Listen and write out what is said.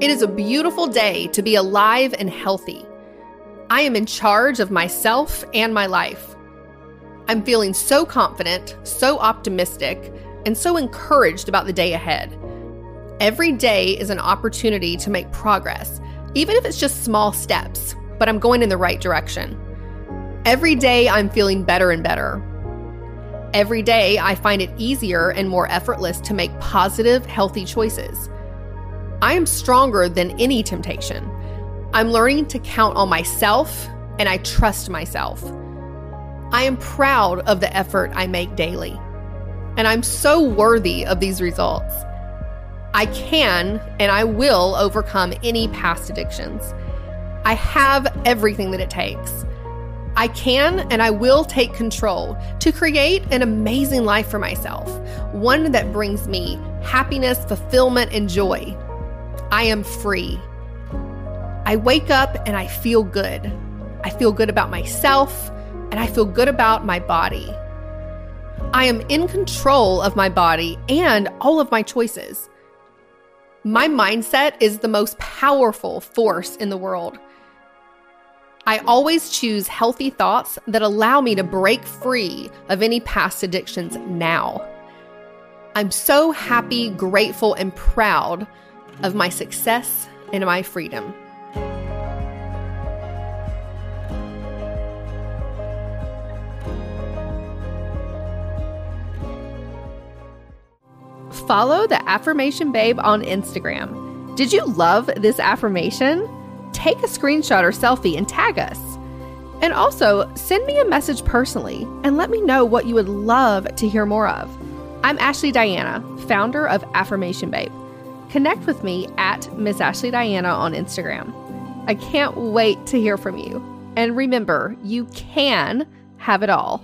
It is a beautiful day to be alive and healthy. I am in charge of myself and my life. I'm feeling so confident, so optimistic, and so encouraged about the day ahead. Every day is an opportunity to make progress, even if it's just small steps, but I'm going in the right direction. Every day I'm feeling better and better. Every day I find it easier and more effortless to make positive, healthy choices. I am stronger than any temptation. I'm learning to count on myself and I trust myself. I am proud of the effort I make daily. And I'm so worthy of these results. I can and I will overcome any past addictions. I have everything that it takes. I can and I will take control to create an amazing life for myself, one that brings me happiness, fulfillment, and joy. I am free. I wake up and I feel good. I feel good about myself and I feel good about my body. I am in control of my body and all of my choices. My mindset is the most powerful force in the world. I always choose healthy thoughts that allow me to break free of any past addictions now. I'm so happy, grateful, and proud of my success and my freedom. Follow the Affirmation Babe on Instagram. Did you love this affirmation? Take a screenshot or selfie and tag us. And also, send me a message personally and let me know what you would love to hear more of. I'm Ashley Diana, founder of Affirmation Babe. Connect with me at Miss Ashley Diana on Instagram. I can't wait to hear from you. And remember, you can have it all.